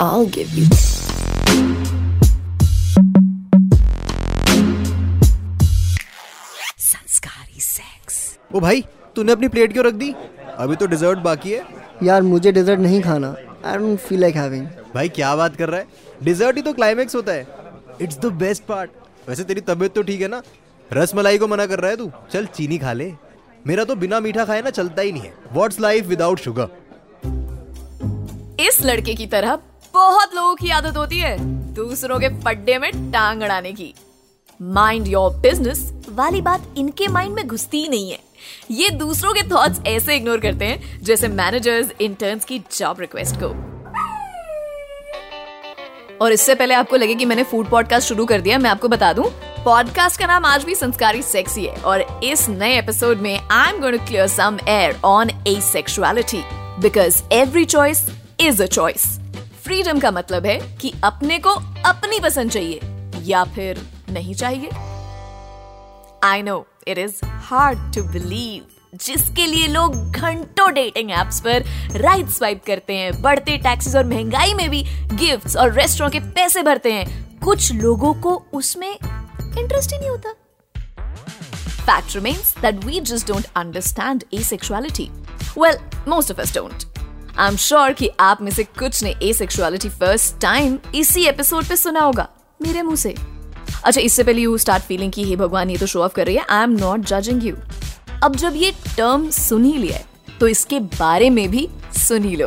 I'll give you. संस्कारी sex ओ भाई तूने अपनी प्लेट क्यों रख दी? अभी तो डिजर्ट बाकी है। यार मुझे डेजर्ट नहीं खाना। I don't feel like having भाई क्या बात कर रहा है? डिजर्ट ही तो क्लाइमेक्स होता है। इट्स द बेस्ट पार्ट वैसे तेरी तबीयत तो ठीक है ना? रस मलाई को मना कर रहा है तू? चल चीनी खा ले। मेरा तो बिना मीठा खाए ना चलता ही नहीं है। व्हाट्स लाइफ विदाउट शुगर इस लड़के की तरह बहुत लोगों की आदत होती है दूसरों के पड्डे में टांग अड़ाने की। माइंड योर बिज़नेस वाली बात इनके माइंड में घुसती ही नहीं है। ये दूसरों के थॉट्स ऐसे इग्नोर करते हैं जैसे मैनेजर्स इंटर्न्स की जॉब रिक्वेस्ट को। और इससे पहले आपको लगे कि मैंने फ़ूड पॉडकास्ट शुरू कर दिया, मैं आपको बता दूँ पॉडकास्ट का नाम आज भी संस्कारी सेक्सी है और इस नए एपिसोड में I am going to clear some air on asexuality because every choice is a choice freedom का मतलब है कि अपने को अपनी पसंद चाहिए या फिर नहीं चाहिए I know it is hard to believe जिसके लिए लोग घंटों डेटिंग एप्स पर राइट स्वाइप करते हैं बढ़ते टैक्सेस और महँगाई में भी गिफ्ट्स और रेस्टोरेंट के पैसे भरते हैं कुछ लोगों को उसमें इंटरेस्ट ही नहीं होता Fact remains that we just don't understand asexuality. Well, most of us don't. I'm sure कि आप में से कुछ ने asexuality first time इसी एपिसोड पे सुना होगा, मेरे मुँह से। अच्छा इससे पहले यू स्टार्ट फीलिंग कि हे भगवान, ये तो शो ऑफ़ कर रही है I am not judging you अब जब ये टर्म सुन ही लिया तो इसके बारे में भी सुन ही लो।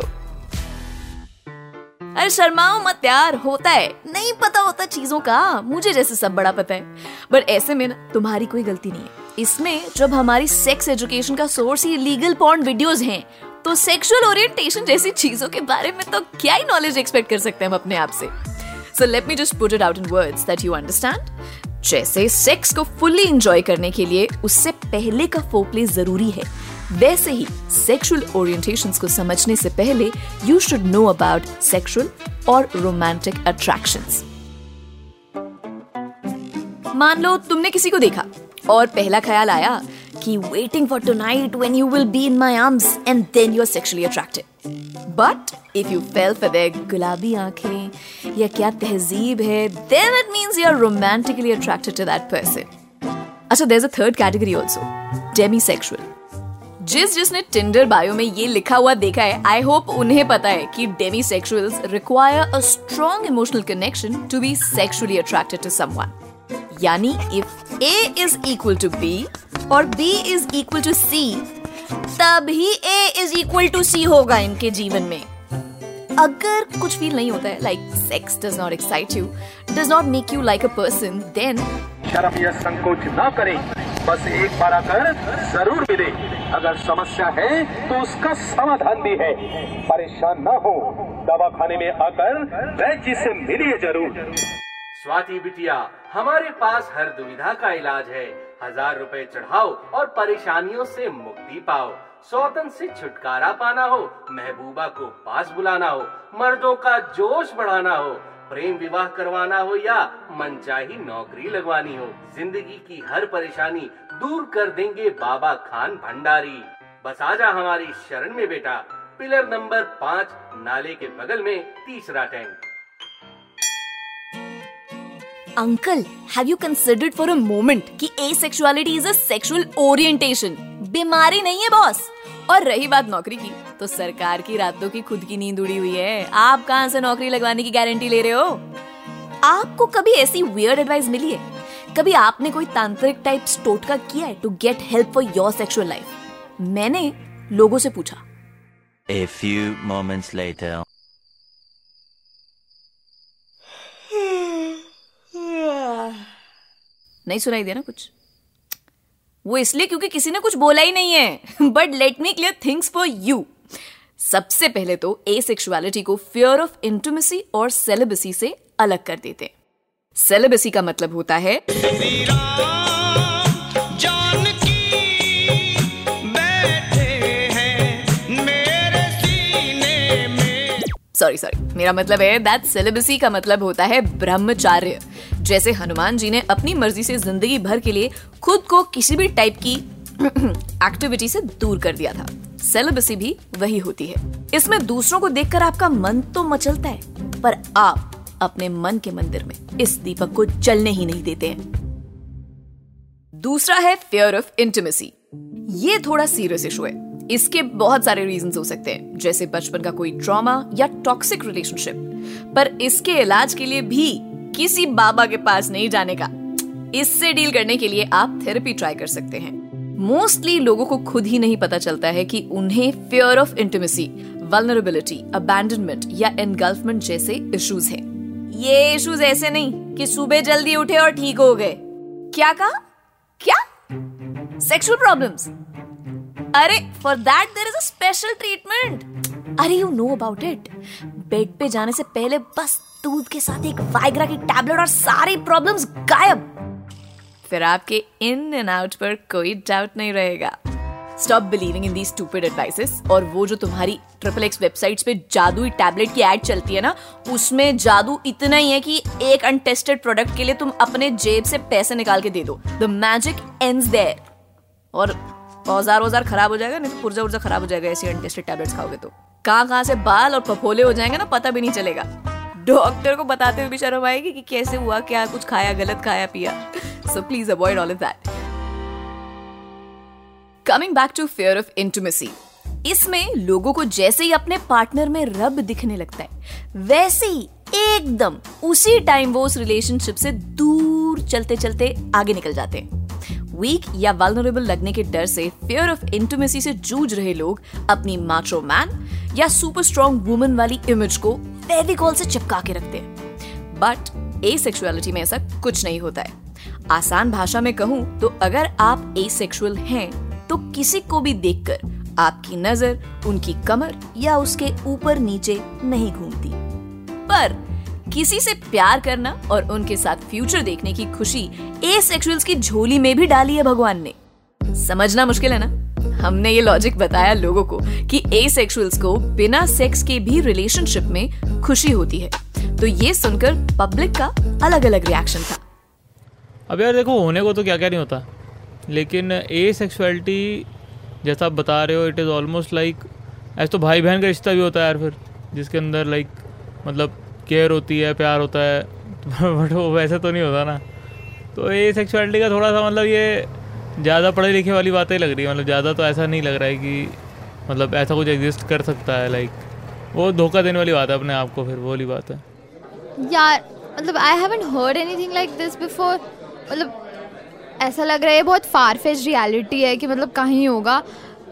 अरे, शर्माओ मत यार, होता है। नहीं पता होता चीज़ों का, मुझे जैसे सब बड़ा पता है। बट ऐसे में ना, तुम्हारी कोई गलती नहीं है। इसमें जब हमारी सेक्स एजुकेशन का सोर्स ही लीगल पॉर्न वीडियोस हैं तो सेक्सुअल ओरिएंटेशन जैसी चीज़ों के बारे में तो क्या ही नॉलेज एक्सपेक्ट कर सकते हैं हम अपने आप से? So let me just put it out in words that you understand जैसे सेक्स को फुल्ली एंजॉय करने के लिए उससे पहले का फोकले ज़रूरी है। वैसे ही सेक्सुअल ओरिएंटेशंस को समझने से पहले you should know about sexual और रोमांटिक अट्रैक्शंस मान लो तुमने किसी को देखा और पहला ख्याल आया कि waiting for tonight when you will be in my arms and then you are sexually attracted but if you fell for their गुलाबी आँखें या क्या तहजीब है then it means you are romantically attracted to that person अच्छा there is a third category also demisexual जिस जिसने Tinder bio में ये लिखा हुआ देखा है आई होप उन्हें पता है कि demisexuals require a strong emotional connection to be sexually attracted to someone यानी if A is equal to B और B is equal to C तभी A is equal to C होगा इनके जीवन में। अगर कुछ फील नहीं होता है like sex does not excite you does not make you like a person then शर्म या संकोच ना करें। बस एक बार आकर ज़रूर मिले। अगर समस्या है तो उसका समाधान भी है। परेशान ना हो। दवा खाने में आकर वैद्य से मिलिए ज़रूर। स्वाति बिटिया, हमारे पास हर दुविधा का इलाज है। हज़ार रुपए चढ़ाओ और परेशानियों से मुक्ति पाओ। सौतन से छुटकारा पाना हो, महबूबा को पास बुलाना हो, मर्दों का जोश बढ़ाना हो, प्रेम विवाह करवाना हो या मनचाही नौकरी लगवानी हो, ज़िंदगी की हर परेशानी दूर कर देंगे बाबा खान भंडारी। बस आजा हमारी शरण में बेटा, पिलर नंबर पाँच, नाले के बगल में तीसरा tank. Uncle have you considered for a moment कि asexuality is a sexual orientation बीमारी नहीं है बॉस और रही बात नौकरी की तो सरकार की रातों की खुद की नींद उड़ी हुई है। आप कहाँ से नौकरी लगवाने की गारंटी ले रहे हो? आपको कभी ऐसी वियर्ड एडवाइस मिली है? कभी आपने कोई तांत्रिक टाइप टोटका किया है to get help for your sexual life मैंने लोगों से पूछा। A few moments later. नहीं सुनाई दिया ना कुछ? वो इसलिए क्योंकि किसी ने कुछ बोला ही नहीं है। But let me clear things for you सबसे पहले तो ए सेक्सुअलिटी को फियर ऑफ़ इंटीमेसी और सेलिबसी से अलग कर देते सेलिबसी का मतलब होता है सॉरी सॉरी मेरा मतलब है दैट सेलिबसी का मतलब होता है ब्रह्मचार्य। जैसे हनुमान जी ने अपनी मर्ज़ी से ज़िंदगी भर के लिए खुद को किसी भी टाइप की एक्टिविटी से दूर कर दिया था। सेलिबसी भी वही होती है। इसमें दूसरों को देखकर आपका मन तो मचलता है, पर आप अपने मन के मंदिर में इस दीपक को जलने ही नहीं देते हैं। दूसरा है फियर ऑफ़ इंटीमेसी ये थोड़ा सीरियस इशू है। इसके बहुत सारे रीजन हो सकते हैं, जैसे बचपन का कोई ट्रॉमा या टॉक्सिक रिलेशनशिप पर इसके इलाज के लिए भी किसी बाबा के पास नहीं जाने का। इससे डील करने के लिए आप थेरेपी ट्राई कर सकते हैं। मोस्टली लोगों को खुद ही नहीं पता चलता है कि उन्हें fear of intimacy vulnerability abandonment या एनगल्फमेंट जैसे इश्यूज़ हैं। ये इश्यूज़ ऐसे नहीं कि सुबह जल्दी उठे और ठीक हो गए। क्या कहा? क्या? सेक्सुअल प्रॉब्लम्स अरे for that there is a special treatment अरे you know about it bed पे जाने से पहले बस दूध के साथ एक वाइग्रा की टैबलेट और सारी प्रॉब्लम्स गायब. फिर आपके इन एंड आउट पर कोई डाउट नहीं रहेगा. Stop believing in the stupid advices और वो जो तुम्हारी ट्रिपल एक्स वेबसाइट्स पे जादुई टैबलेट की एड चलती है ना, उसमें जादू इतना ही है कि एक अनटेस्टेड प्रोडक्ट के लिए तुम अपने जेब से पैसे निकाल के दे दो. द मैजिक एंड्स देयर और औज़ार औज़ार खराब हो जाएगा, नहीं तो पुर्जा उर्जा खराब हो जाएगा, ऐसी अनटेस्टेड टैबलेट्स खाओगे तो। कहाँ कहाँ से बाल और पफोले हो जाएँगे ना, पता भी नहीं चलेगा। डॉक्टर को बताते हुए भी शर्म आएगी कि कैसे हुआ, क्या कुछ खाया, गलत खाया, पिया। So please avoid all of that coming back to fear of intimacy इसमें लोगों को जैसे ही अपने पार्टनर में रब दिखने लगता है, वैसे ही एकदम उसी टाइम वो उस रिलेशनशिप से दूर चलते चलते आगे निकल जाते हैं। वीक या वल्नरेबल लगने के डर से फेयर ऑफ़ इंटीमेसी से जूझ रहे लोग अपनी माचो मैन या सुपर स्ट्रॉन्ग वुमन वाली इमेज को फेविकॉल से चिपका के रखते हैं। बट ए सेक्सुअलिटी में ऐसा कुछ नहीं होता है। आसान भाषा में कहूँ तो अगर आप ए सेक्सुअल हैं तो किसी को भी देखकर आपकी नज़र, उनकी कमर या उसके ऊपर नीचे नहीं घूमती। पर किसी से प्यार करना और उनके साथ फ्यूचर देखने की खुशी ए सेक्सुअल्स की झोली में भी डाली है भगवान ने। समझना मुश्किल है ना? हमने ये लॉजिक बताया लोगों को कि ए सेक्सुअल्स को बिना सेक्स के भी रिलेशनशिप में खुशी होती है। तो ये सुनकर पब्लिक का अलग अलग रिएक्शन था। अब यार देखो, होने को तो क्या क्या नहीं होता। लेकिन ए सेक्सुअलिटी जैसा आप बता रहे हो इट इज़ ऑलमोस्ट लाइक ऐसे तो भाई बहन का रिश्ता भी होता है यार फिर, जिसके अंदर लाइक मतलब केयर होती है, प्यार होता है बट वो वैसे तो नहीं होता ना। तो ये सेक्सुअलिटी का थोड़ा सा मतलब ये ज़्यादा पढ़े लिखे वाली बातें लग रही है। मतलब ज़्यादा तो ऐसा नहीं लग रहा है कि मतलब ऐसा कुछ एग्जिस्ट कर सकता है लाइक वो धोखा देने वाली बात है अपने आप को फिर, वो वाली बात है। यार मतलब I haven't heard anything like this before मतलब ऐसा लग रहा है बहुत फार फ़ेज़ रियलिटी है कि मतलब कहीं होगा।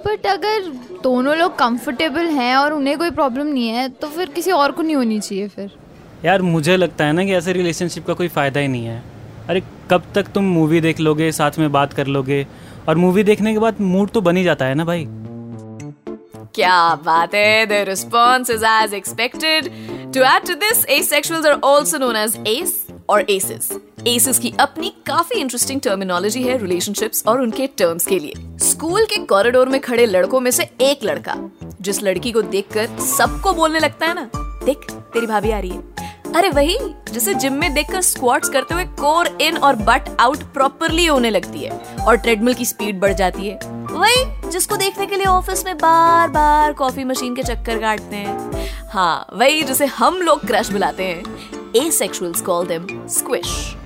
बट अगर दोनों लोग कंफर्टेबल हैं और उन्हें कोई प्रॉब्लम नहीं है तो फिर किसी और को नहीं होनी चाहिए फिर। यार मुझे लगता है ना कि ऐसे रिलेशनशिप का कोई फ़ायदा ही नहीं है। अरे कब तक तुम मूवी देख लोगे साथ में बात कर लोगे? और मूवी देखने के बाद मूड तो बन ही जाता है ना भाई। क्या बात है? The response is as expected to add to this asexuals are also known as ace और एसिस एसिस की अपनी काफ़ी इंटरेस्टिंग टर्मिनोलॉजी है रिलेशनशिप्स और उनके टर्म्स के लिए। स्कूल के कॉरिडोर में खड़े लड़कों में से एक लड़का, जिस लड़की को देखकर सबको बोलने लगता है ना, देख, तेरी भाभी आ रही है। अरे वही, जिसे जिम में देखकर स्क्वाट्स करते हुए कोर इन और बट आउट प्रॉपरली होने लगती है और ट्रेडमिल की स्पीड बढ़ जाती है। वही, जिसको देखने के लिए ऑफ़िस में बार बार कॉफ़ी मशीन के चक्कर काटते हैं। हाँ वही, जिसे हम लोग क्रश बुलाते हैं। ए asexuals call them squish.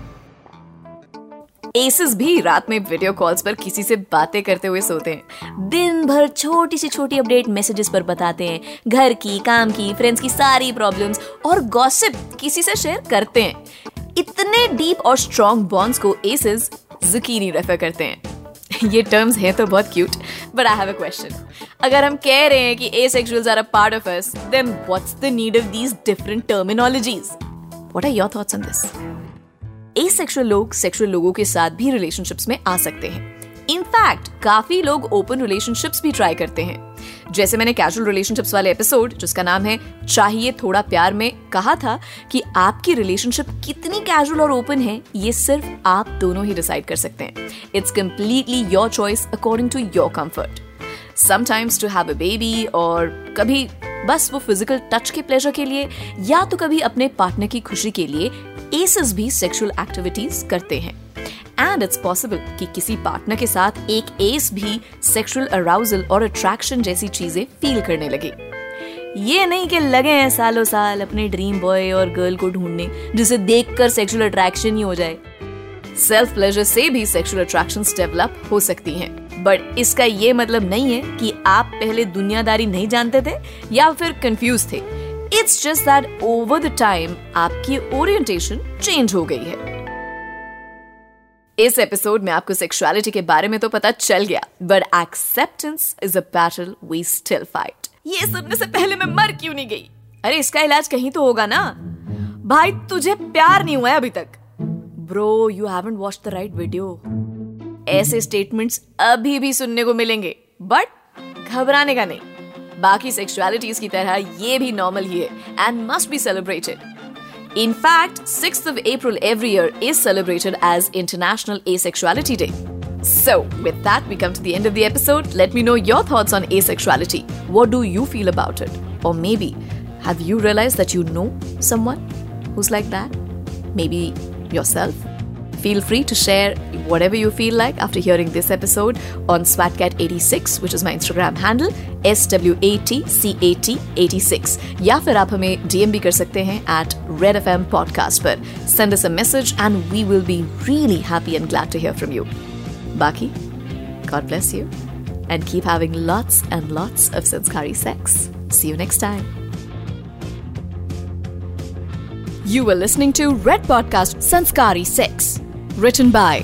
एसिस भी रात में वीडियो कॉल्स पर किसी से बातें करते हुए सोते हैं। दिन भर छोटी सी छोटी अपडेट मैसेजेस पर बताते हैं। घर की, काम की फ्रेंड्स की सारी प्रॉब्लम्स और गॉसिप किसी से शेयर करते हैं। इतने डीप और स्ट्रॉन्ग बॉन्ड्स को एसिस जुकीनी रेफर करते हैं। ये टर्म्स हैं तो बहुत cute but I have a question अगर हम कह रहे हैं कि asexuals are a part of us then what's the need of these different terminologies what are your thoughts on this asexual लोग सेक्सुअल लोगों के साथ भी रिलेशनशिप्स में आ सकते हैं। इनफैक्ट काफ़ी लोग ओपन रिलेशनशिप्स भी ट्राई करते हैं। जैसे मैंने कैजुअल रिलेशनशिप्स वाले एपिसोड जिसका नाम है, चाहिए थोड़ा प्यार में कहा था कि आपकी रिलेशनशिप कितनी कैजुअल और ओपन है, ये सिर्फ़ आप दोनों ही डिसाइड कर सकते हैं। It's completely your choice according to your comfort sometimes to have a baby और कभी बस वो फ़िज़िकल टच के प्लेजर के लिए, या तो कभी अपने पार्टनर की खुशी के लिए एसेस भी सेक्सुअल एक्टिविटीज़ करते हैं। एंड इट्स पॉसिबल कि किसी पार्टनर के साथ एक एस भी सेक्सुअल अराउजल और अट्रैक्शन जैसी चीज़ें फील करने लगे। ये नहीं कि लगे हैं सालों साल अपने ड्रीम बॉय और गर्ल को ढूँढने, जिसे देखकर सेक्सुअल अट्रैक्शन ही हो जाए। सेल्फ प्लेजर से भी सेक्सुअल अट्रैक्शंस डेवलप हो सकती हैं। बट इसका ये मतलब नहीं है कि आप पहले दुनियादारी नहीं जानते थे या फिर कंफ्यूज थे। It's just that over the time आपकी ओरिएंटेशन चेंज हो गई है। इस एपिसोड में आपको सेक्सुअलिटी के बारे में तो पता चल गया but acceptance is a battle we still fight ये सुनने से पहले मैं मर क्यों नहीं गई? अरे, इसका इलाज कहीं तो होगा ना? भाई, तुझे प्यार नहीं हुआ है अभी तक। Bro you haven't watch the right video ऐसे स्टेटमेंट्स अभी भी सुनने को मिलेंगे बट घबराने का नहीं। बाकी सेक्सुअलिटीज की तरह ये भी नॉर्मल ही है and must be celebrated In fact, 6th of April every year is celebrated as International Asexuality Day. So, with that, we come to the end of the episode. Let me know your thoughts on asexuality. What do you feel about it? Or maybe, have you realized that you know someone who's like that? Maybe yourself? Feel free to share whatever you feel like after hearing this episode on SwatCat86, which is my Instagram handle, SWATCAT86. या फिर आप हमें DM भी कर सकते हैं at Red FM podcast पर. Send us a message and we will be really happy and glad to hear from you. Baki, God bless you and keep having lots and lots of sanskari sex. See you next time. You were listening to Red Podcast Sanskari Sex. Written by